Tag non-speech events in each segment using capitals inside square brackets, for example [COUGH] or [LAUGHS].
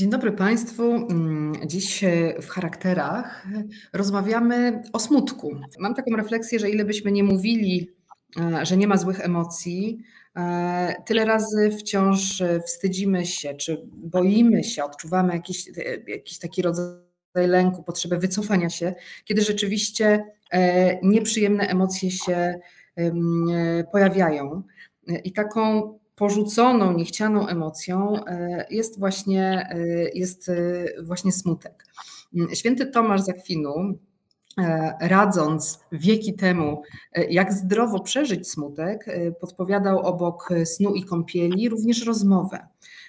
Dzień dobry Państwu. Mm, dziś w charakterach rozmawiamy o smutku. Mam taką refleksję, że ile byśmy nie mówili, e, że nie ma złych emocji, e, tyle razy wciąż wstydzimy się, czy boimy się, odczuwamy jakiś, jakiś taki rodzaj lęku, potrzebę wycofania się, kiedy rzeczywiście e, nieprzyjemne emocje się pojawiają. I taką porzuconą, niechcianą emocją e, jest właśnie, e, jest e, właśnie smutek. Święty Tomasz Zakwinu, radząc wieki temu, jak zdrowo przeżyć smutek, podpowiadał obok snu i kąpieli również rozmowę.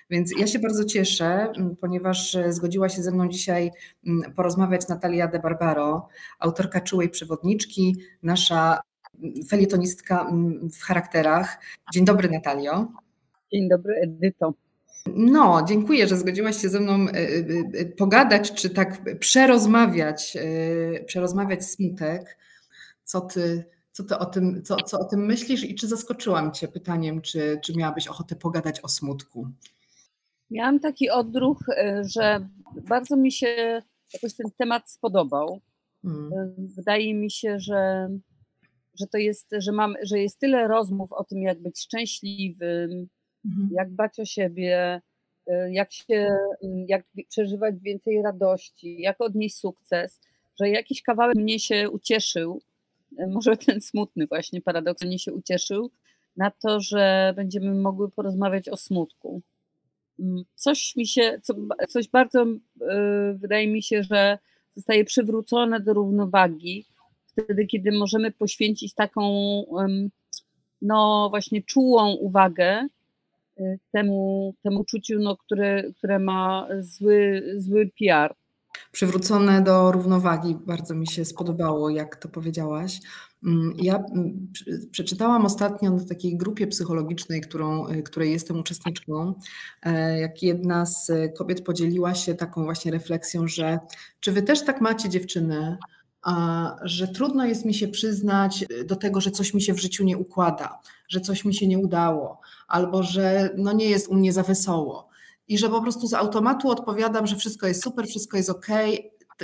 Więc ja się bardzo cieszę, ponieważ zgodziła się ze mną dzisiaj porozmawiać Natalia de Barbaro, autorka czułej przewodniczki, nasza felietonistka w charakterach. Dzień dobry Natalio. Dzień dobry, Edyto. No, dziękuję, że zgodziłaś się ze mną e, e, e, pogadać, czy tak przerozmawiać, przerozmawiać smutek. Co ty, co ty o tym, co, co o tym myślisz i czy zaskoczyłam cię pytaniem, czy, czy miałabyś ochotę pogadać o smutku? Miałam taki odruch, że bardzo mi się jakoś ten temat spodobał. Hmm. Wydaje mi się, że, że to jest, że mam, że jest tyle rozmów o tym, jak być szczęśliwym, Mhm. jak dbać o siebie, y, jak się, y, jak przeżywać więcej radości, jak odnieść sukces, że jakiś kawałek mnie się ucieszył, y, może ten smutny właśnie paradoksalnie się ucieszył, na to, że będziemy mogły porozmawiać o smutku. Mm, coś mi się, co, coś bardzo wydaje mi się, że zostaje przywrócone do równowagi wtedy, kiedy możemy poświęcić taką no właśnie czułą uwagę Y, temu, temu czuciu, no, które, które ma zły, zły PR. Przywrócone do równowagi, bardzo mi się spodobało, jak to powiedziałaś. Mm, ja mm, przeczytałam ostatnio na takiej grupie psychologicznej, którą, y, której jestem uczestniczką, e, jak jedna z kobiet podzieliła się taką właśnie refleksją, że czy wy też tak macie dziewczyny, że trudno jest mi się przyznać do tego, że coś mi się w życiu nie układa, że coś mi się nie udało, albo że no nie jest u mnie za wesoło. I że po prostu z automatu odpowiadam, że wszystko jest super, wszystko jest ok,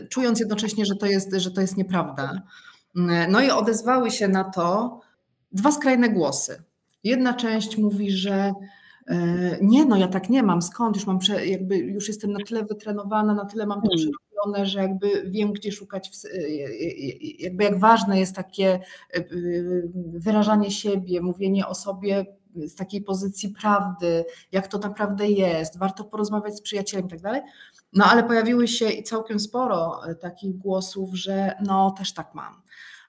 czując jednocześnie, że to jest, że to jest nieprawda. No i odezwały się na to dwa skrajne głosy. Jedna część mówi, że e, nie, no ja tak nie mam, skąd? Już mam, jakby już jestem na tyle wytrenowana, na tyle mam to hmm że jakby wiem, gdzie szukać, y, y, y, jakby jak ważne jest takie wyrażanie siebie, mówienie o sobie z takiej pozycji prawdy, jak to naprawdę jest, warto porozmawiać z przyjacielem i tak dalej. No ale pojawiły się i całkiem sporo takich głosów, że no też tak mam.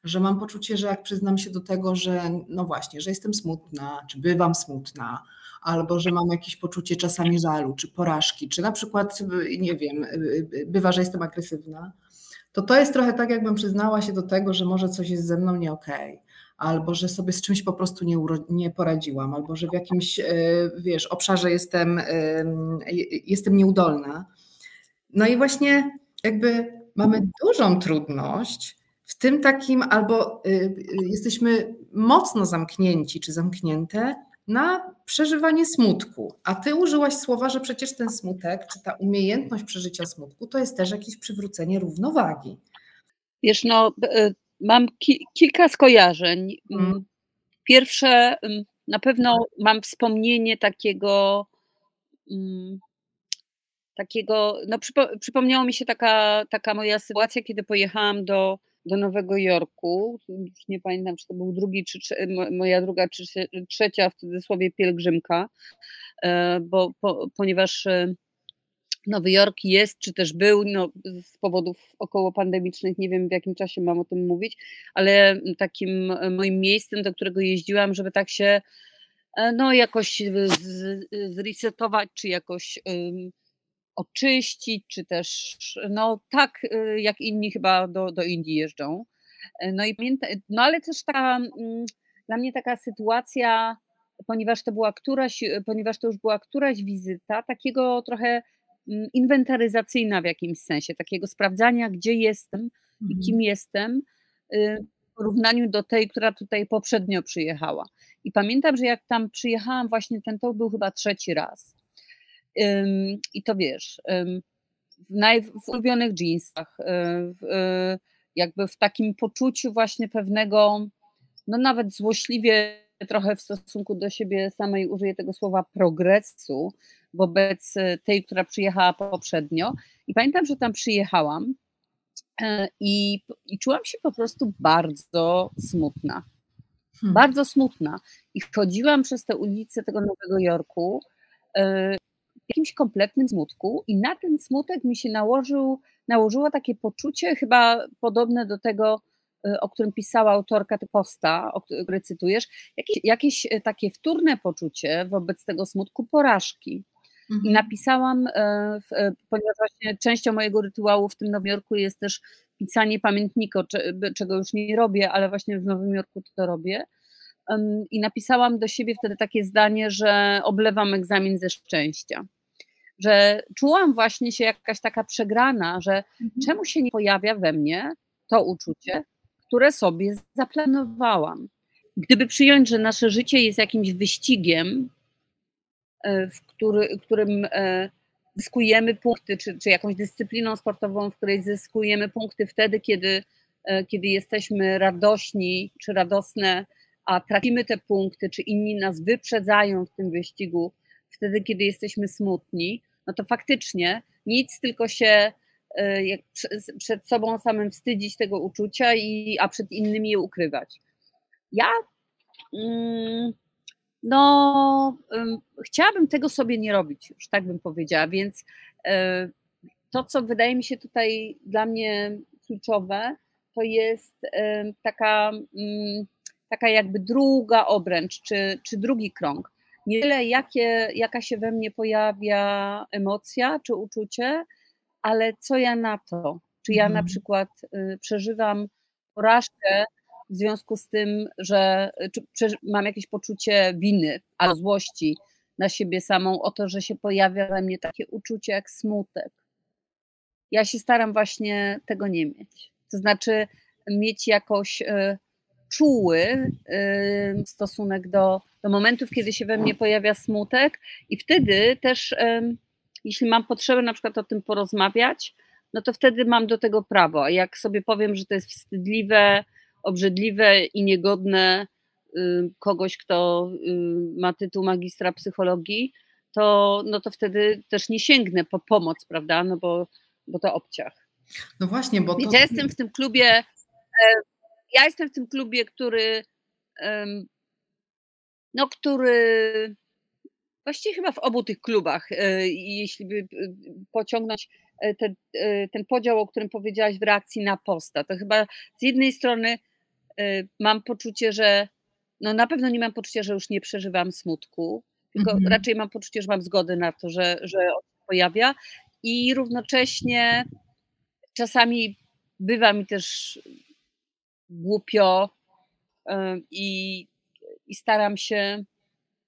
Że mam poczucie, że jak przyznam się do tego, że no właśnie, że jestem smutna, czy bywam smutna, albo że mam jakieś poczucie czasami żalu, czy porażki, czy na przykład, nie wiem, bywa, że jestem agresywna, to to jest trochę tak, jakbym przyznała się do tego, że może coś jest ze mną nie okej. Okay albo że sobie z czymś po prostu nie, nie poradziłam, albo że w jakimś, e, wiesz, obszarze jestem, jestem nieudolna. No i właśnie jakby mamy dużą trudność w tym takim, albo y, y, jesteśmy mocno zamknięci czy zamknięte na przeżywanie smutku. A ty użyłaś słowa, że przecież ten smutek, czy ta umiejętność przeżycia smutku, to jest też jakieś przywrócenie równowagi. Wiesz, no, e, mam ki kilka skojarzeń. Hmm. Pierwsze, na pewno mam wspomnienie takiego, mm, takiego, no przypo, przypomniało mi się taka, taka moja sytuacja, kiedy pojechałam do do Nowego Jorku. Już nie pamiętam, czy to był drugi, czy moja druga, czy trzecia w cudzysłowie pielgrzymka, e, bo, po, ponieważ e, Nowy Jork jest, czy też był, no, z powodów około pandemicznych, nie wiem w jakim czasie mam o tym mówić, ale takim moim miejscem, do którego jeździłam, żeby tak się e, no jakoś zresetować, czy jakoś oczyścić, czy też no tak y, jak inni chyba do, do Indii jeżdżą. E, no i no ale też taka mm, dla mnie taka sytuacja, ponieważ to była któraś, ponieważ to już była któraś wizyta, takiego trochę mm, inwentaryzacyjna w jakimś sensie, takiego sprawdzania, gdzie jestem i mhm. kim jestem y, w porównaniu do tej, która tutaj poprzednio przyjechała. I pamiętam, że jak tam przyjechałam, właśnie ten to był chyba trzeci raz. I to wiesz, w, naj, w ulubionych jeansach, w, jakby w takim poczuciu właśnie pewnego, no nawet złośliwie trochę w stosunku do siebie samej użyję tego słowa progresu wobec tej, która przyjechała poprzednio. I pamiętam, że tam przyjechałam i, i czułam się po prostu bardzo smutna. Hmm. Bardzo smutna. I chodziłam przez te ulice tego Nowego Jorku jakimś kompletnym smutku, i na ten smutek mi się nałożył, nałożyło takie poczucie, chyba podobne do tego, Y, o którym pisała autorka posta, o który cytujesz, jakieś, jakieś y, takie wtórne poczucie wobec tego smutku porażki. Mhm. I napisałam, y, ponieważ właśnie częścią mojego rytuału w tym Nowym Jorku jest też pisanie pamiętnika, czego już nie robię, ale właśnie w Nowym Jorku to robię. I napisałam do siebie wtedy takie zdanie, że oblewam egzamin ze szczęścia. Że czułam właśnie się jakaś taka przegrana, że mhm. czemu się nie pojawia we mnie to uczucie, które sobie zaplanowałam. Gdyby przyjąć, że nasze życie jest jakimś wyścigiem, e, w który, którym e, zyskujemy punkty, czy, czy jakąś dyscypliną sportową, w której zyskujemy punkty wtedy, kiedy, e, kiedy jesteśmy radośni czy radosne, a tracimy te punkty, czy inni nas wyprzedzają w tym wyścigu, wtedy, kiedy jesteśmy smutni, no to faktycznie nic, tylko się E, przed sobą samym wstydzić tego uczucia, i, a przed innymi je ukrywać. Ja mm, no, chciałabym tego sobie nie robić już, tak bym powiedziała, więc e, to, co wydaje mi się tutaj dla mnie kluczowe, to jest taka, mm, taka jakby druga obręcz, czy, czy drugi krąg. Nie tyle, jakie, jaka się we mnie pojawia emocja czy uczucie, ale co ja na to? Czy ja na mhm. przykład y, przeżywam porażkę w związku z tym, że mam jakieś poczucie winy albo złości na siebie samą o to, że się pojawia we mnie takie uczucie jak smutek. Ja się staram właśnie tego nie mieć. To znaczy mieć jakoś y, czuły stosunek do, do momentów, kiedy się we mnie pojawia smutek, i wtedy też jeśli mam potrzebę na przykład o tym porozmawiać, no to wtedy mam do tego prawo. A jak sobie powiem, że to jest wstydliwe, obrzydliwe i niegodne kogoś, kto ma tytuł magistra psychologii, to, no to wtedy też nie sięgnę po pomoc, prawda? No bo, bo to obciach. No właśnie, bo to... Ja jestem w tym klubie, e, ja jestem w tym klubie, który no, który właściwie chyba w obu tych klubach, e, jeśli by e, pociągnąć e, ten, ten podział, o którym powiedziałaś w reakcji na posta, to chyba z jednej strony mam poczucie, że no na pewno nie mam poczucia, że już nie przeżywam smutku, tylko mhm. raczej mam poczucie, że mam zgodę na to, że, że on się pojawia i równocześnie czasami bywa mi też głupio i, i staram się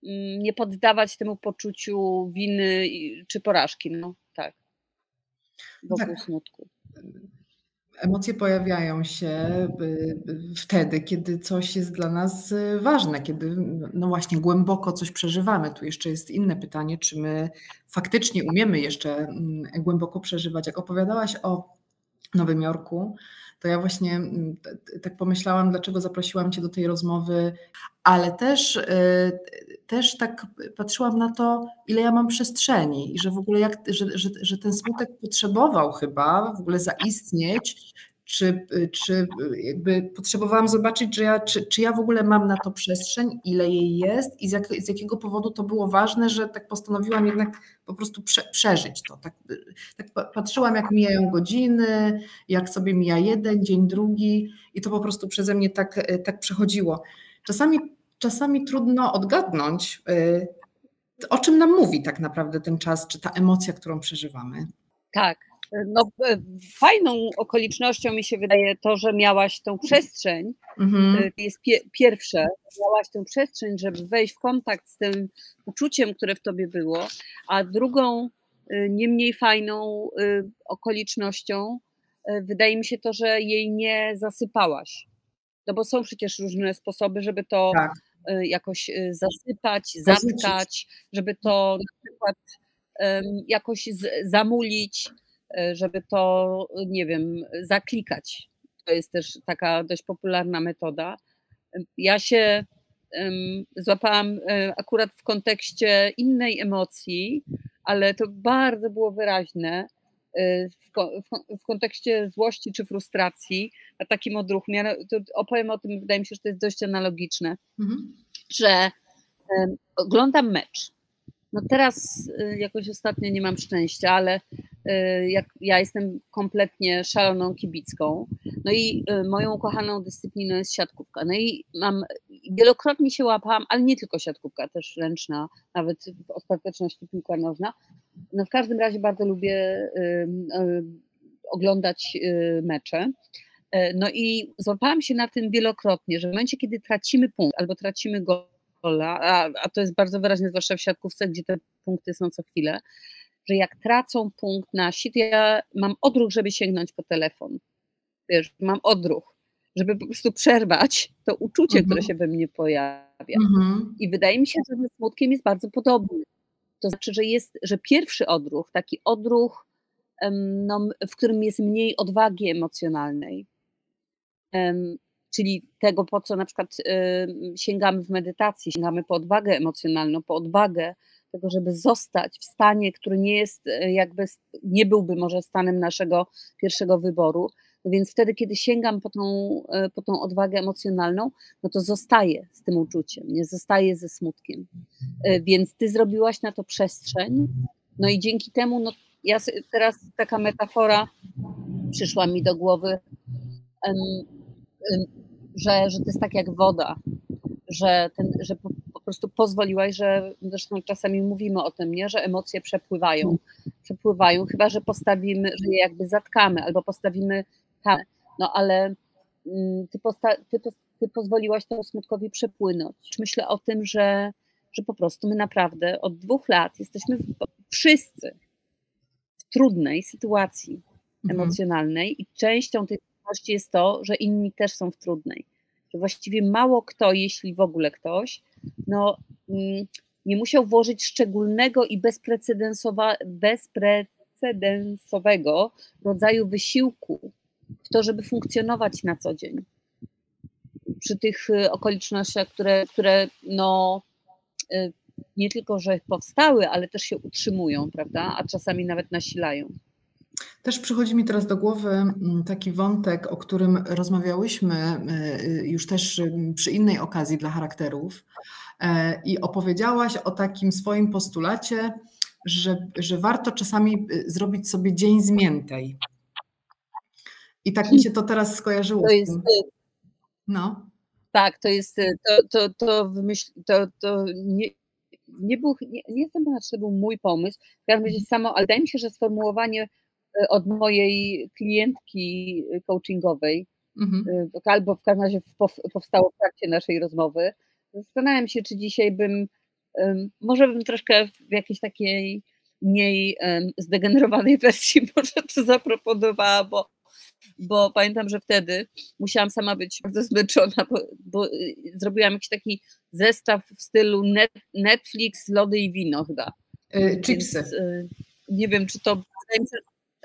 Mm, nie poddawać temu poczuciu winy czy porażki. No tak. Wokół tak. smutku. Emocje pojawiają się wtedy, kiedy coś jest dla nas y, ważne, kiedy no właśnie głęboko coś przeżywamy. Tu jeszcze jest inne pytanie, czy my faktycznie umiemy jeszcze mm, głęboko przeżywać. Jak opowiadałaś o Nowym Jorku, to ja właśnie mm, tak pomyślałam, dlaczego zaprosiłam Cię do tej rozmowy, ale też, y, też tak patrzyłam na to, ile ja mam przestrzeni i że w ogóle jak, że, że, że ten smutek potrzebował chyba w ogóle zaistnieć, czy, czy jakby potrzebowałam zobaczyć, że ja, czy, czy ja w ogóle mam na to przestrzeń, ile jej jest i z, jak, z jakiego powodu to było ważne, że tak postanowiłam jednak po prostu prze, przeżyć to. Tak, tak patrzyłam, jak mijają godziny, jak sobie mija jeden dzień, drugi i to po prostu przeze mnie tak, tak przechodziło. Czasami, czasami trudno odgadnąć, y, o czym nam mówi tak naprawdę ten czas, czy ta emocja, którą przeżywamy. Tak, no, e, fajną okolicznością mi się wydaje to, że miałaś tą przestrzeń. Mhm. E, to jest pie pierwsze, miałaś tę przestrzeń, żeby wejść w kontakt z tym uczuciem, które w tobie było, a drugą, e, nie mniej fajną okolicznością wydaje mi się to, że jej nie zasypałaś. No bo są przecież różne sposoby, żeby to tak. jakoś zasypać, zatkać, żeby to na przykład jakoś zamulić, żeby to, nie wiem, zaklikać. To jest też taka dość popularna metoda. Ja się złapałam e, akurat w kontekście innej emocji, ale to bardzo było wyraźne e, w, kontekście złości czy frustracji, a takim odruchu. opowiem o tym, wydaje mi się, że to jest dość analogiczne, mhm. że oglądam mecz. No teraz y, jakoś ostatnio nie mam szczęścia, ale y, jak ja jestem kompletnie szaloną kibicką. No i y, moją ukochaną dyscypliną jest siatkówka. No i mam, wielokrotnie się łapałam, ale nie tylko siatkówka, też ręczna, nawet w ostateczności piłka nożna. No w każdym razie bardzo lubię oglądać mecze. No i złapałam się na tym wielokrotnie, że w momencie, kiedy tracimy punkt albo tracimy go a, a to jest bardzo wyraźne, zwłaszcza w siatkówce, gdzie te punkty są co chwilę, że jak tracą punkt nasi, to ja mam odruch, żeby sięgnąć po telefon. Wiesz, mam odruch, żeby po prostu przerwać to uczucie, mhm. które się we mnie pojawia. Mhm. I wydaje mi się, że ze smutkiem jest bardzo podobny. To znaczy, że jest, że pierwszy odruch, taki odruch, no, w którym jest mniej odwagi emocjonalnej, czyli tego, po co na przykład sięgamy w medytacji, sięgamy po odwagę emocjonalną, po odwagę tego, żeby zostać w stanie, który nie jest e, jakby, nie byłby może stanem naszego pierwszego wyboru, no więc wtedy, kiedy sięgam po tą, e, po tą odwagę emocjonalną, no to zostaję z tym uczuciem, nie? Zostaję ze smutkiem. Więc ty zrobiłaś na to przestrzeń, no i dzięki temu, no ja teraz taka metafora przyszła mi do głowy, że, że to jest tak jak woda, że, ten, że po, po, prostu pozwoliłaś, że zresztą czasami mówimy o tym, nie, że emocje przepływają, przepływają, chyba że postawimy, że je jakby zatkamy albo postawimy tam, no ale mm, ty, posta, ty, ty pozwoliłaś temu smutkowi przepłynąć. Myślę o tym, że, że po prostu my naprawdę od dwóch lat jesteśmy wszyscy w trudnej sytuacji mhm. emocjonalnej i częścią tej trudności jest to, że inni też są w trudnej. Że właściwie mało kto, jeśli w ogóle ktoś, no, mm, nie musiał włożyć szczególnego i bezprecedensowego rodzaju wysiłku w to, żeby funkcjonować na co dzień. Przy tych y, okolicznościach, które, które no, y, nie tylko, że powstały, ale też się utrzymują, prawda? A czasami nawet nasilają. Też przychodzi mi teraz do głowy mm, taki wątek, o którym rozmawiałyśmy y, już też y, przy innej okazji dla charakterów e, i opowiedziałaś o takim swoim postulacie, że, że warto czasami y, zrobić sobie dzień zmiętej. I tak mi się to teraz skojarzyło. To jest, no. Tak, to jest, to, to, to, wymyśl, to, to nie, nie, był, nie, nie jestem pewna, czy to był mój pomysł, w każdym razie samo, ale wydaje mi się, że sformułowanie E, od mojej klientki coachingowej, mhm. E, albo w każdym razie powstało w trakcie naszej rozmowy. Zastanawiam się, czy dzisiaj bym, może bym troszkę w jakiejś takiej mniej zdegenerowanej [LAUGHS] wersji może to zaproponowała, bo, bo pamiętam, że wtedy musiałam sama być bardzo zmęczona, bo, bo y, zrobiłam jakiś taki zestaw w stylu net, Netflix, lody i wino chyba. Chipsy. Więc, nie wiem, czy to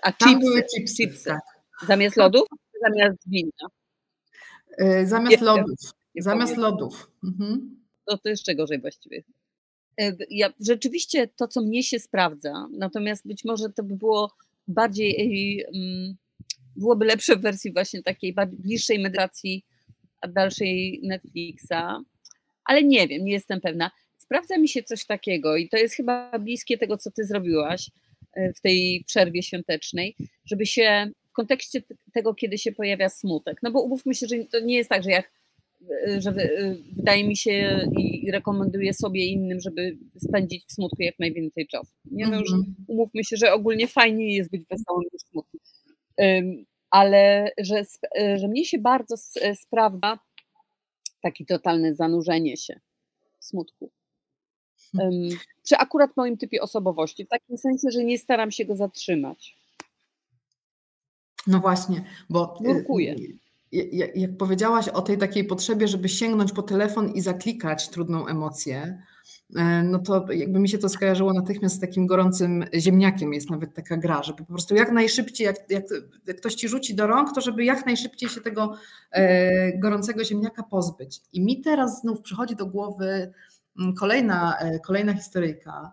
a Tam chipsy, były chipsy, chipsy. Tak. Zamiast lodów? Zamiast wina? Yy, zamiast nie lodów. Nie zamiast powiem. lodów. Mhm. To, to jeszcze gorzej właściwie. Y, ja, rzeczywiście to, co mnie się sprawdza, natomiast być może to by było bardziej, um, byłoby lepsze w wersji właśnie takiej bliższej medytacji, a dalszej Netflixa, ale nie wiem, nie jestem pewna. Sprawdza mi się coś takiego i to jest chyba bliskie tego, co ty zrobiłaś, w tej przerwie świątecznej, żeby się w kontekście tego, kiedy się pojawia smutek, no bo umówmy się, że to nie jest tak, że jak e, że e, wydaje mi się i rekomenduję sobie innym, żeby spędzić w smutku jak najwięcej czasu. Nie no już mhm. umówmy się, że ogólnie fajniej jest być wesołym niż smutnym. Ale że, że mnie się bardzo sprawdza takie totalne zanurzenie się w smutku przy akurat moim typie osobowości, w takim sensie, że nie staram się go zatrzymać. No właśnie, bo y, Nurkuję. jak powiedziałaś o tej takiej potrzebie, żeby sięgnąć po telefon i zaklikać trudną emocję, E, no to jakby mi się to skojarzyło natychmiast z takim gorącym ziemniakiem. Jest nawet taka gra, żeby po prostu jak najszybciej, jak, jak, jak ktoś ci rzuci do rąk, to żeby jak najszybciej się tego e, gorącego ziemniaka pozbyć. I mi teraz znów przychodzi do głowy kolejna, e, kolejna historyjka.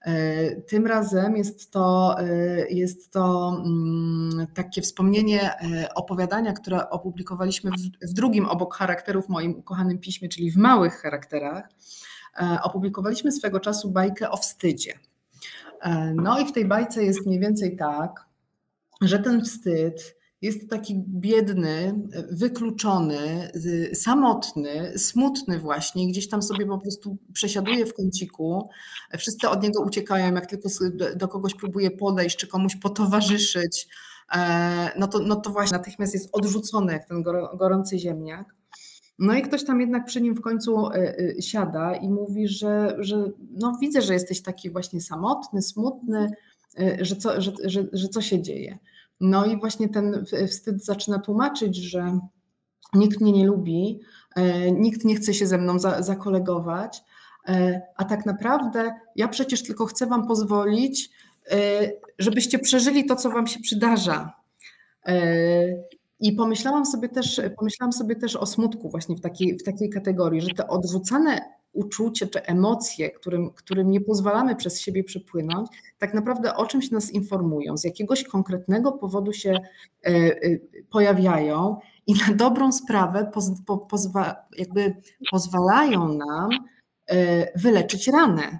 E, tym razem jest to, e, jest to mm, takie wspomnienie opowiadania, które opublikowaliśmy w, w drugim obok charakterów moim ukochanym piśmie, czyli w małych charakterach. Opublikowaliśmy swego czasu bajkę o wstydzie. No i w tej bajce jest mniej więcej tak, że ten wstyd jest taki biedny, wykluczony, samotny, smutny właśnie, gdzieś tam sobie po prostu przesiaduje w kąciku. Wszyscy od niego uciekają, jak tylko do kogoś próbuje podejść, czy komuś potowarzyszyć, e, no to, no to właśnie natychmiast jest odrzucony jak ten gorący ziemniak. No i ktoś tam jednak przy nim w końcu e, e, siada i mówi, że, że no widzę, że jesteś taki właśnie samotny, smutny, że co, że, że, że co się dzieje. No i właśnie ten wstyd zaczyna tłumaczyć, że nikt mnie nie lubi, nikt nie chce się ze mną za, zakolegować, a tak naprawdę ja przecież tylko chcę wam pozwolić, żebyście przeżyli to, co wam się przydarza. I pomyślałam sobie też, pomyślałam sobie też o smutku właśnie w takiej, w takiej kategorii, że te odrzucane uczucie czy emocje, którym, którym nie pozwalamy przez siebie przepłynąć, tak naprawdę o czymś nas informują, z jakiegoś konkretnego powodu się e, e, pojawiają i na dobrą sprawę poz, po, pozwa, jakby pozwalają nam e, wyleczyć ranę.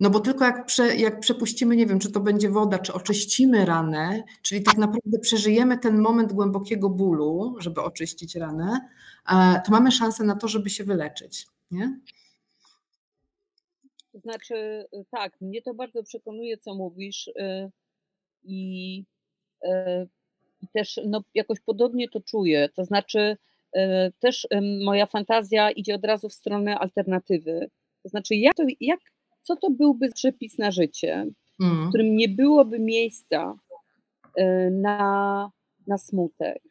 No bo tylko jak, prze, jak przepuścimy, nie wiem, czy to będzie woda, czy oczyścimy ranę, czyli tak naprawdę przeżyjemy ten moment głębokiego bólu, żeby oczyścić ranę, to mamy szansę na to, żeby się wyleczyć. Nie? To znaczy, y, tak, mnie to bardzo przekonuje, co mówisz, y, i, y, i też no, jakoś podobnie to czuję. To znaczy, też moja fantazja idzie od razu w stronę alternatywy. To znaczy, jak, to, jak co to byłby przepis na życie, mm. w którym nie byłoby miejsca na, na smutek.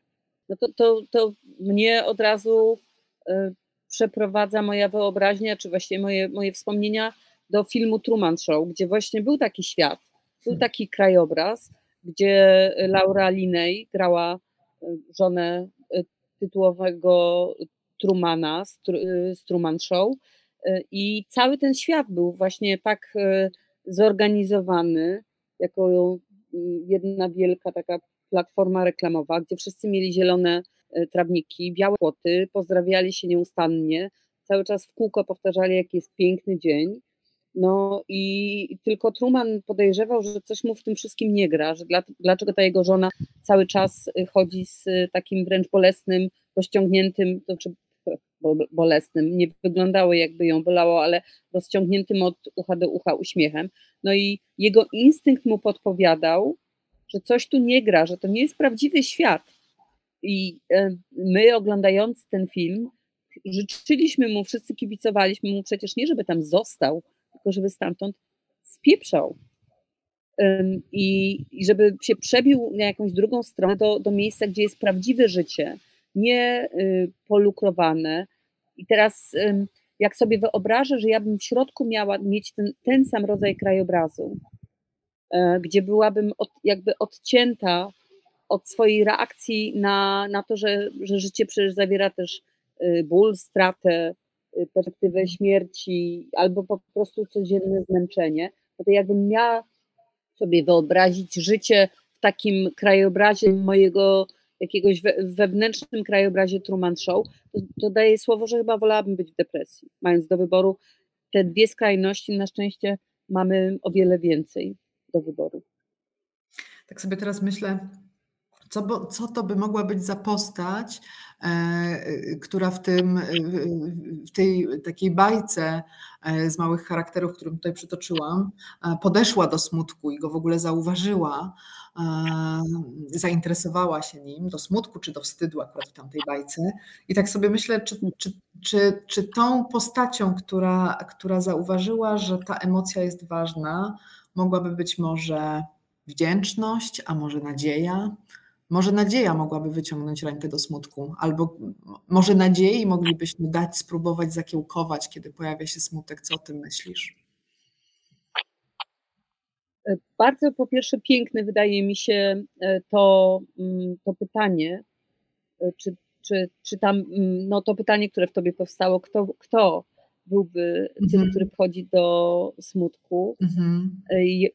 No to, to, to mnie od razu przeprowadza moja wyobraźnia, czy właściwie moje, moje wspomnienia do filmu Truman Show, gdzie właśnie był taki świat, był hmm. taki krajobraz, gdzie Laura Linney grała e, żonę tytułowego Trumana z, z Truman Show i cały ten świat był właśnie tak e, zorganizowany, jako jedna wielka taka platforma reklamowa, gdzie wszyscy mieli zielone e, trawniki, białe płoty, pozdrawiali się nieustannie, cały czas w kółko powtarzali, jaki jest piękny dzień. No i tylko Truman podejrzewał, że coś mu w tym wszystkim nie gra, że dla, dlaczego ta jego żona cały czas e, chodzi z takim wręcz bolesnym, rozciągniętym, to znaczy [LAUGHS] bolesnym. Nie wyglądało jakby ją bolało, ale rozciągniętym od ucha do ucha uśmiechem. No i jego instynkt mu podpowiadał, że coś tu nie gra, że to nie jest prawdziwy świat. I e, my oglądając ten film, życzyliśmy mu, wszyscy kibicowaliśmy mu przecież nie, żeby tam został, tylko żeby stamtąd spieprzał. I, i żeby się przebił na jakąś drugą stronę do, do miejsca, gdzie jest prawdziwe życie, nie y, polukrowane. I teraz, jak sobie wyobrażę, że ja bym w środku miała mieć ten, ten sam rodzaj krajobrazu, e, gdzie byłabym od, jakby odcięta od swojej reakcji na, na to, że, że życie przecież zawiera też y, ból, stratę, perspektywę śmierci albo po prostu codzienne zmęczenie, no to jakbym miała sobie wyobrazić życie w takim krajobrazie mojego jakiegoś we, wewnętrznym krajobrazie Truman Show, to, to daje słowo, że chyba wolałabym być w depresji. Mając do wyboru te dwie skrajności, na szczęście mamy o wiele więcej do wyboru. Tak sobie teraz myślę, co, bo, co to by mogła być za postać, która w, tym, w tej takiej bajce e, z małych charakterów, którą tutaj przytoczyłam, e, podeszła do smutku i go w ogóle zauważyła, e, zainteresowała się nim, do smutku czy do wstydu akurat w tamtej bajce. I tak sobie myślę, czy, czy, czy, czy tą postacią, która, która zauważyła, że ta emocja jest ważna, mogłaby być może wdzięczność, a może nadzieja, Może nadzieja mogłaby wyciągnąć rękę do smutku, albo może nadziei moglibyśmy dać, spróbować zakiełkować, kiedy pojawia się smutek. Co o tym myślisz? E, bardzo po pierwsze piękne wydaje mi się e, to, mm, to pytanie, e, czy, czy, czy tam, mm, no to pytanie, które w tobie powstało, kto, kto byłby tym, mhm. który wchodzi do smutku. Mhm.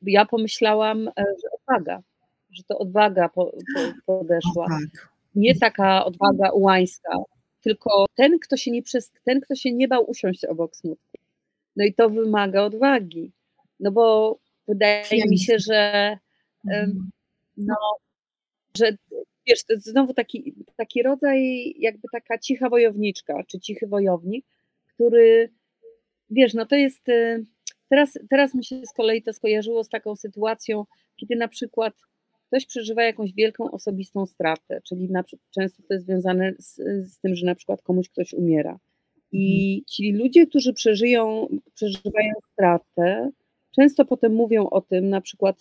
Ja pomyślałam, że odwaga, że to odwaga po, po, podeszła. Tak. Nie taka odwaga ułańska, tylko ten kto, się nie przez, ten, kto się nie bał usiąść obok smutku. No i to wymaga odwagi. No bo wydaje mi się, że mhm. no, że wiesz, to jest znowu taki, taki rodzaj, jakby taka cicha wojowniczka, czy cichy wojownik, który, wiesz, no to jest, y, teraz, teraz mi się z kolei to skojarzyło z taką sytuacją, kiedy na przykład ktoś przeżywa jakąś wielką osobistą stratę, czyli na, często to jest związane z, z tym, że na przykład komuś ktoś umiera. I mhm. ci ludzie, którzy przeżyją, przeżywają stratę, często potem mówią o tym, na przykład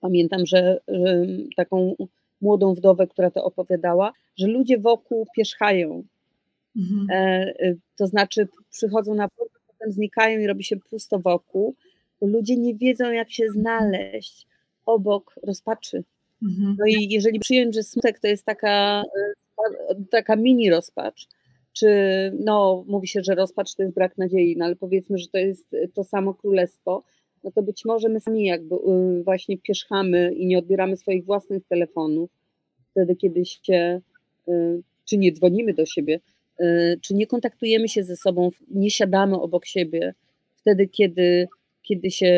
pamiętam, że, że taką młodą wdowę, która to opowiadała, że ludzie wokół pierzchają. Mhm. E, y, to znaczy przychodzą na potem znikają i robi się pusto wokół, ludzie nie wiedzą, jak się znaleźć obok rozpaczy. Mhm. No i jeżeli przyjąć, że smutek to jest taka, y, taka mini rozpacz, czy no, mówi się, że rozpacz to jest brak nadziei, no ale powiedzmy, że to jest to samo królestwo, no to być może my sami jakby y, właśnie pierzchamy i nie odbieramy swoich własnych telefonów wtedy, kiedy się, czy nie dzwonimy do siebie, czy nie kontaktujemy się ze sobą, nie siadamy obok siebie wtedy, kiedy, kiedy się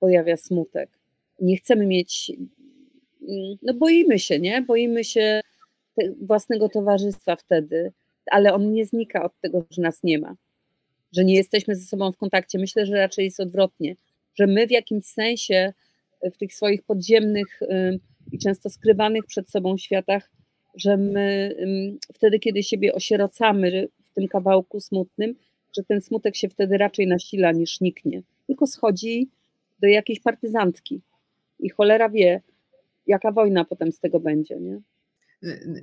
pojawia smutek. Nie chcemy mieć, no boimy się, nie? Boimy się własnego towarzystwa wtedy, ale on nie znika od tego, że nas nie ma, że nie jesteśmy ze sobą w kontakcie. Myślę, że raczej jest odwrotnie, że my w jakimś sensie e, w tych swoich podziemnych i często skrywanych przed sobą światach, że my wtedy, kiedy siebie osierocamy w tym kawałku smutnym, że ten smutek się wtedy raczej nasila niż niknie, tylko schodzi do jakiejś partyzantki i cholera wie, jaka wojna potem z tego będzie, nie?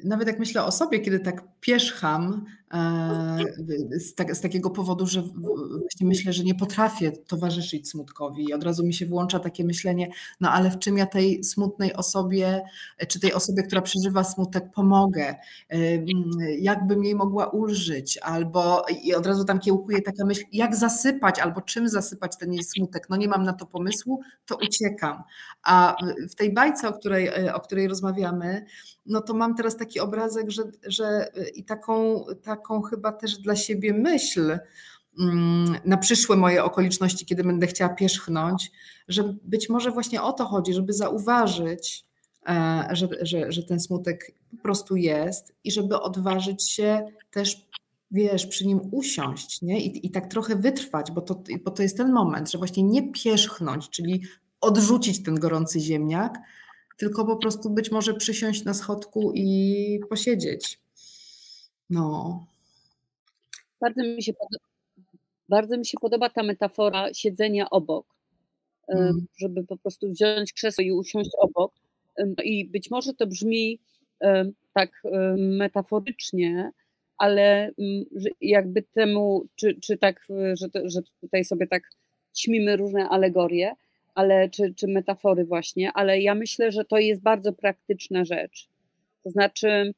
Nawet jak myślę o sobie, kiedy tak pierzcham z, tak, z, takiego powodu, że właśnie myślę, że nie potrafię towarzyszyć smutkowi i od razu mi się włącza takie myślenie, no ale w czym ja tej smutnej osobie, czy tej osobie, która przeżywa smutek, pomogę? Jakbym jej mogła ulżyć? Albo i od razu tam kiełkuje taka myśl, jak zasypać, albo czym zasypać ten jej smutek? No nie mam na to pomysłu, to uciekam. A w tej bajce, o której, o której rozmawiamy, no to mam teraz taki obrazek, że, że i taką, taką chyba też dla siebie myśl mm, na przyszłe moje okoliczności, kiedy będę chciała pierzchnąć, że być może właśnie o to chodzi, żeby zauważyć, e, że, że, że ten smutek po prostu jest i żeby odważyć się też wiesz, przy nim usiąść nie? I, i tak trochę wytrwać, bo to, bo to jest ten moment, że właśnie nie pierzchnąć, czyli odrzucić ten gorący ziemniak, tylko po prostu być może przysiąść na schodku i posiedzieć. No. Bardzo mi się podoba, bardzo mi się podoba ta metafora siedzenia obok, mm. żeby po prostu wziąć krzesło i usiąść obok. I być może to brzmi tak metaforycznie, ale jakby temu, czy, czy tak, że, że tutaj sobie tak ćmimy różne alegorie, ale, czy, czy metafory właśnie, ale ja myślę, że to jest bardzo praktyczna rzecz. To znaczy,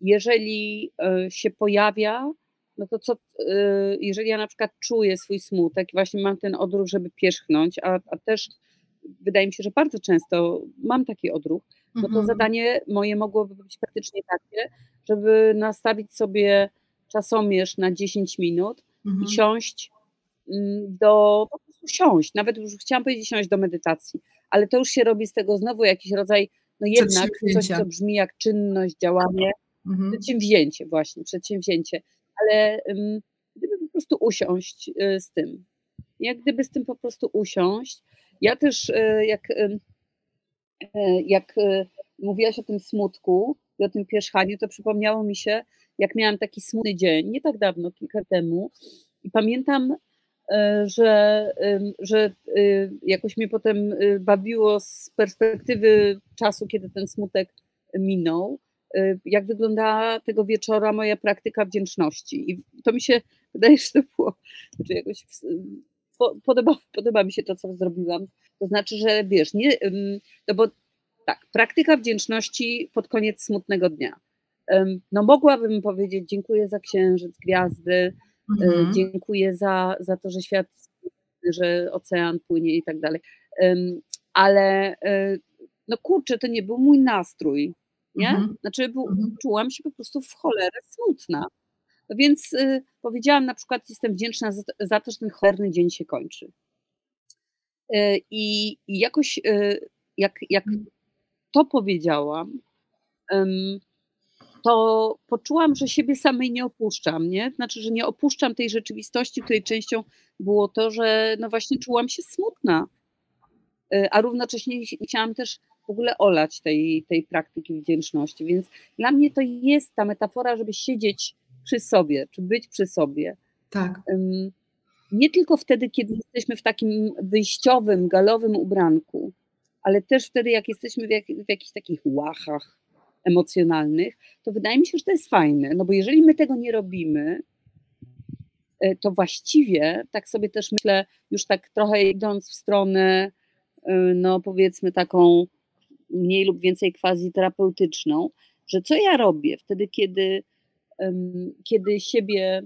jeżeli e, się pojawia, no to co, e, jeżeli ja na przykład czuję swój smutek i właśnie mam ten odruch, żeby pierzchnąć, a, a też wydaje mi się, że bardzo często mam taki odruch, no to mhm. zadanie moje mogłoby być praktycznie takie, żeby nastawić sobie czasomierz na 10 minut mhm. i siąść mm, do siąść, nawet już chciałam powiedzieć siąść do medytacji, ale to już się robi z tego znowu jakiś rodzaj, no jednak coś, co brzmi jak czynność, działanie, mhm. przedsięwzięcie właśnie, przedsięwzięcie, ale gdyby po prostu usiąść y, z tym, jak gdyby z tym po prostu usiąść, ja też y, jak, y, jak mówiłaś o tym smutku i o tym pierzchaniu, to przypomniało mi się, jak miałam taki smutny dzień, nie tak dawno, kilka temu. I pamiętam, że, że jakoś mnie potem bawiło z perspektywy czasu, kiedy ten smutek minął, jak wyglądała tego wieczora moja praktyka wdzięczności. I to mi się wydaje, że to było, znaczy jakoś podoba, podoba mi się to, co zrobiłam. To znaczy, że wiesz, nie, no bo tak, praktyka wdzięczności pod koniec smutnego dnia. No mogłabym powiedzieć dziękuję za księżyc, gwiazdy, e, mhm. dziękuję za, za to, że świat, że ocean płynie i tak dalej. Ale e, no kurczę, to nie był mój nastrój, nie? Mhm. Znaczy mhm. czułam się po prostu w cholerę smutna. Więc y, powiedziałam na przykład, jestem wdzięczna za, za, to, że ten cholerny dzień się kończy. Y, I, i jakoś, y, jak, jak to powiedziałam, to poczułam, że siebie samej nie opuszczam, nie? Znaczy, że nie opuszczam tej rzeczywistości, której częścią było to, że no właśnie czułam się smutna, a równocześnie chciałam też w ogóle olać tej, tej praktyki wdzięczności. Więc dla mnie to jest ta metafora, żeby siedzieć przy sobie, czy być przy sobie. Tak. Nie tylko wtedy, kiedy jesteśmy w takim wyjściowym, galowym ubranku, ale też wtedy, jak jesteśmy w, jak, w jakichś takich łachach emocjonalnych, to wydaje mi się, że to jest fajne, no bo jeżeli my tego nie robimy, e, to właściwie, tak sobie też myślę, już tak trochę idąc w stronę, e, no powiedzmy taką mniej lub więcej quasi terapeutyczną, że co ja robię wtedy, kiedy kiedy siebie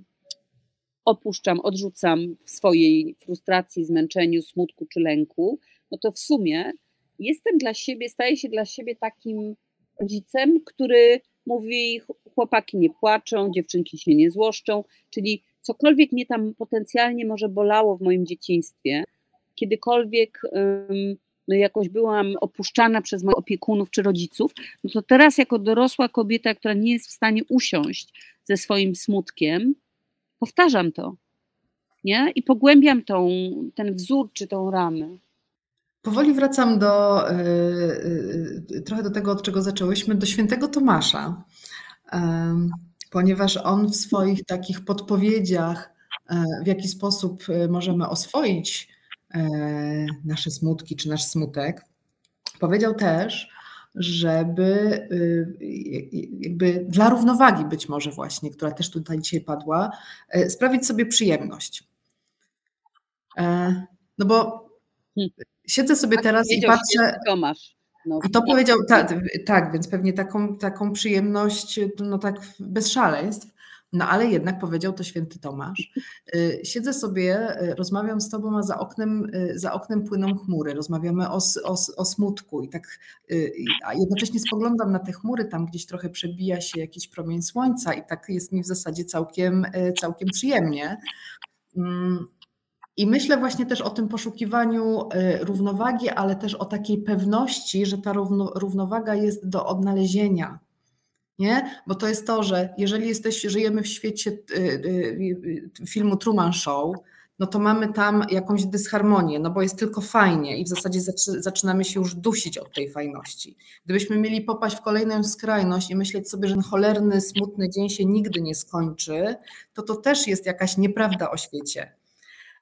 opuszczam, odrzucam w swojej frustracji, zmęczeniu, smutku czy lęku, no to w sumie jestem dla siebie, staję się dla siebie takim rodzicem, który mówi: chłopaki nie płaczą, dziewczynki się nie złoszczą, czyli cokolwiek mnie tam potencjalnie może bolało w moim dzieciństwie, kiedykolwiek um, jakoś byłam opuszczana przez moich opiekunów czy rodziców, no to teraz jako dorosła kobieta, która nie jest w stanie usiąść ze swoim smutkiem, powtarzam to. Nie? I pogłębiam tą, ten wzór czy tą ramę. Powoli wracam do yy, trochę do tego, od czego zaczęłyśmy, do świętego Tomasza, ponieważ on w swoich takich podpowiedziach, yy, w jaki sposób możemy oswoić E, nasze smutki czy nasz smutek. Powiedział też, żeby y, jakby dla równowagi być może właśnie, która też tutaj dzisiaj padła, e, sprawić sobie przyjemność. E, no bo hmm. siedzę sobie teraz i patrzę. Tomasz. No, I to powiedział, tak, tak, więc pewnie taką, taką przyjemność, no tak bez szaleństw. No ale jednak powiedział to święty Tomasz. Y, siedzę sobie, y, rozmawiam z tobą, a za oknem, y, za oknem płyną chmury. Rozmawiamy o, o, o smutku i tak, a jednocześnie spoglądam na te chmury, tam gdzieś trochę przebija się jakiś promień słońca i tak jest mi w zasadzie całkiem, całkiem przyjemnie. Mm, I myślę właśnie też o tym poszukiwaniu równowagi, ale też o takiej pewności, że ta równowaga jest do odnalezienia nie? Bo to jest to, że jeżeli jesteś, żyjemy w świecie y, y, y, filmu Truman Show, no to mamy tam jakąś dysharmonię, no bo jest tylko fajnie i w zasadzie zaczynamy się już dusić od tej fajności. Gdybyśmy mieli popaść w kolejną skrajność i myśleć sobie, że ten cholerny, smutny dzień się nigdy nie skończy, to to też jest jakaś nieprawda o świecie.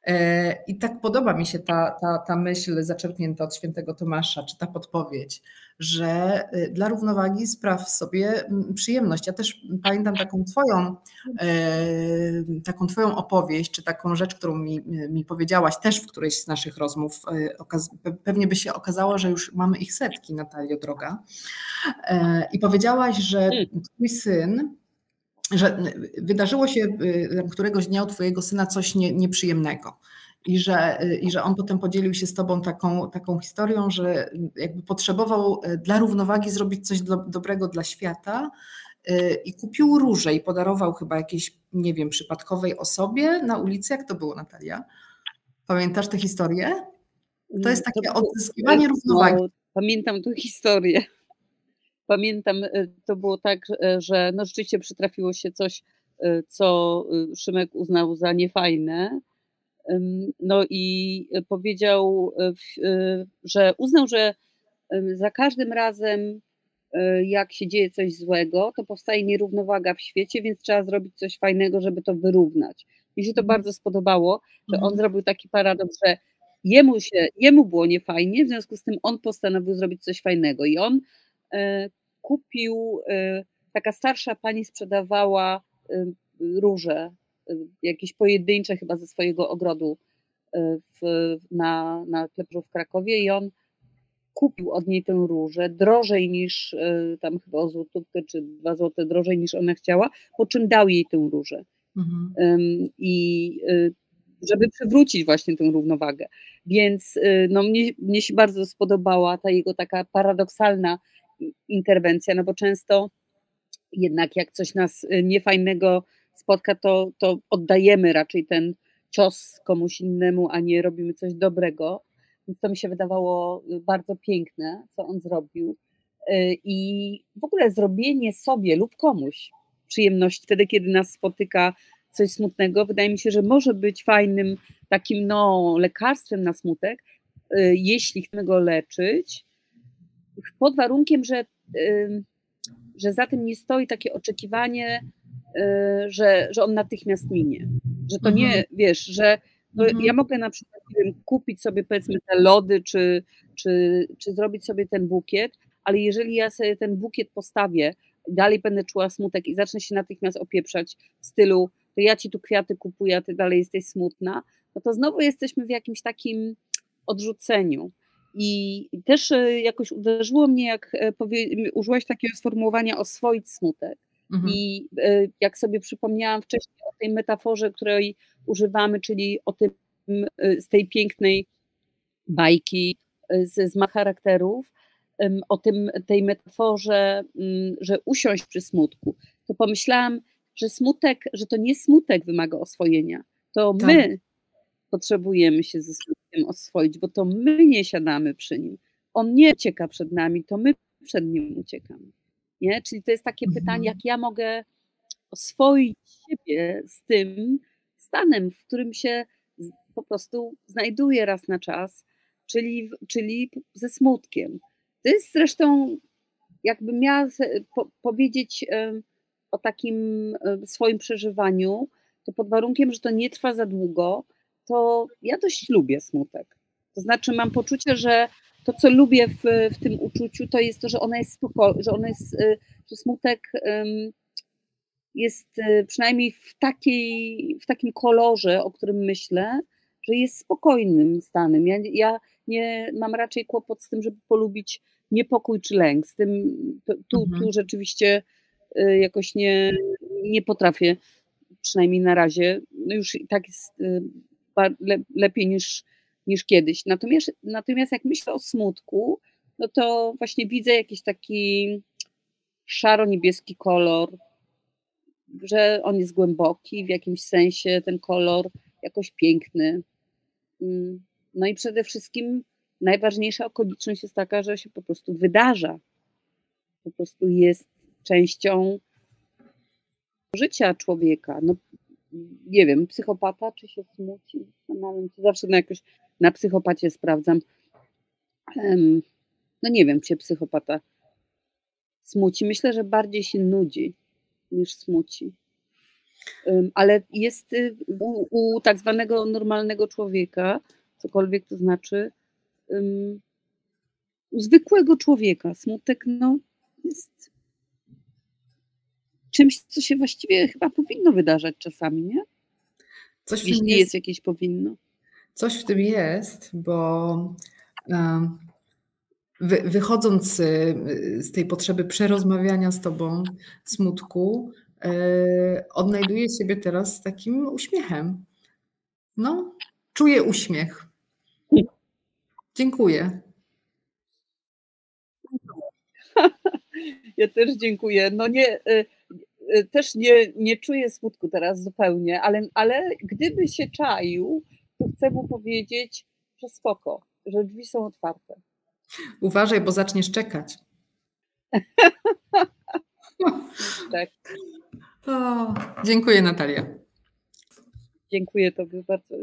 E, I tak podoba mi się ta, ta, ta myśl zaczerpnięta od świętego Tomasza, czy ta podpowiedź, że y, dla równowagi spraw sobie przyjemność. Ja też pamiętam taką twoją, e, taką twoją opowieść, czy taką rzecz, którą mi, mi powiedziałaś też w którejś z naszych rozmów. E, pewnie by się okazało, że już mamy ich setki, Natalio droga. I powiedziałaś, że hmm. twój syn że wydarzyło się y, któregoś dnia u twojego syna coś nie, nieprzyjemnego. I że, y, I że on potem podzielił się z tobą taką, taką historią, że jakby potrzebował y, dla równowagi zrobić coś do, dobrego dla świata i kupił róże i podarował chyba jakiejś, nie wiem, przypadkowej osobie na ulicy. Jak to było, Natalia? Pamiętasz tę historię? To jest takie odzyskiwanie równowagi. No, pamiętam tę historię. Pamiętam, e, to było tak, e, że no rzeczywiście przytrafiło się coś, e, co Szymek uznał za niefajne. No i powiedział, że uznał, że za każdym razem, jak się dzieje coś złego, to powstaje nierównowaga w świecie, więc trzeba zrobić coś fajnego, żeby to wyrównać. Mi się to mhm. bardzo spodobało, że on mhm. zrobił taki paradoks, że jemu, się, jemu było niefajnie, w związku z tym on postanowił zrobić coś fajnego i on kupił, e, taka starsza pani sprzedawała e, róże, e, jakieś pojedyncze chyba ze swojego ogrodu e, w, na, na Kleprzu w Krakowie i on kupił od niej tę różę drożej niż e, tam chyba o złotówkę czy dwa złote drożej niż ona chciała, po czym dał jej tę różę. Mhm. I żeby przywrócić właśnie tę równowagę. Więc no, mnie, mnie się bardzo spodobała ta jego taka paradoksalna interwencja, no bo często jednak jak coś nas y, niefajnego spotka, to, to oddajemy raczej ten cios komuś innemu, a nie robimy coś dobrego. Więc to mi się wydawało y, bardzo piękne, co on zrobił. I w ogóle zrobienie sobie lub komuś przyjemności wtedy, kiedy nas spotyka coś smutnego, wydaje mi się, że może być fajnym takim no, lekarstwem na smutek, y, jeśli chcemy go leczyć, pod warunkiem, że, że za tym nie stoi takie oczekiwanie, y, że, że on natychmiast minie. Że to nie, mhm. wiesz, że mhm. ja mogę na przykład wiem, kupić sobie powiedzmy te lody, czy, czy, czy zrobić sobie ten bukiet, ale jeżeli ja sobie ten bukiet postawię, dalej będę czuła smutek i zacznę się natychmiast opieprzać w stylu to ja ci tu kwiaty kupuję, a ty dalej jesteś smutna, no to znowu jesteśmy w jakimś takim odrzuceniu. I też e, jakoś uderzyło mnie, jak e, powie, użyłaś takiego sformułowania oswoić smutek. Mhm. I e, jak sobie przypomniałam wcześniej o tej metaforze, której używamy, czyli o tym, z tej pięknej bajki z, z ma charakterów, o tym, tej metaforze, że usiąść przy smutku, to pomyślałam, że smutek, że to nie smutek wymaga oswojenia, to tak. my potrzebujemy się ze smutkiem oswoić, bo to my nie siadamy przy nim. On nie ucieka przed nami, to my przed nim uciekamy. Nie? Czyli to jest takie mhm. pytanie, jak ja mogę oswoić siebie z tym stanem, w którym się po prostu znajduję raz na czas, czyli, czyli ze smutkiem. To jest zresztą, jakbym miała po, powiedzieć, o takim swoim przeżywaniu, to pod warunkiem, że to nie trwa za długo, to ja dość lubię smutek. To znaczy mam poczucie, że to, co lubię w, w tym uczuciu, to jest to, że ona jest spoko, że ona jest, e, że smutek jest e, przynajmniej w, takiej, w takim kolorze, o którym myślę, że jest spokojnym stanem. Ja, ja nie mam raczej kłopot z tym, żeby polubić niepokój czy lęk. Z tym tu, mhm. tu rzeczywiście Y, jakoś nie, nie potrafię, przynajmniej na razie. No już i tak jest y, lepiej niż, niż kiedyś. Natomiast, natomiast jak myślę o smutku, no to właśnie widzę jakiś taki szaro-niebieski kolor, że on jest głęboki w jakimś sensie, ten kolor jakoś piękny. Mm, no i przede wszystkim najważniejsza okoliczność jest taka, że się po prostu wydarza. Po prostu jest częścią życia człowieka. No, nie wiem, psychopata, czy się smuci? Się, zawsze na jakoś na psychopacie sprawdzam. No nie wiem, czy psychopata smuci. Myślę, że bardziej się nudzi niż smuci. Ale jest y, u, u tak zwanego normalnego człowieka, cokolwiek to znaczy, u zwykłego człowieka smutek no, jest czymś, co się właściwie chyba powinno wydarzać czasami, nie? Coś w Jeśli jest, jest jakieś powinno. Coś w tym jest, bo wy, wychodząc y, z tej potrzeby przerozmawiania z Tobą, smutku, e, odnajduję siebie teraz z takim uśmiechem. No, czuję uśmiech. Dziękuję. [LAUGHS] Ja też dziękuję. No nie, Y, też nie, nie czuję smutku teraz zupełnie, ale, ale gdyby się czaił, to chcę mu powiedzieć, że spoko, że drzwi są otwarte. Uważaj, bo zaczniesz czekać. [LAUGHS] tak. O, dziękuję Natalia. Dziękuję Tobie bardzo.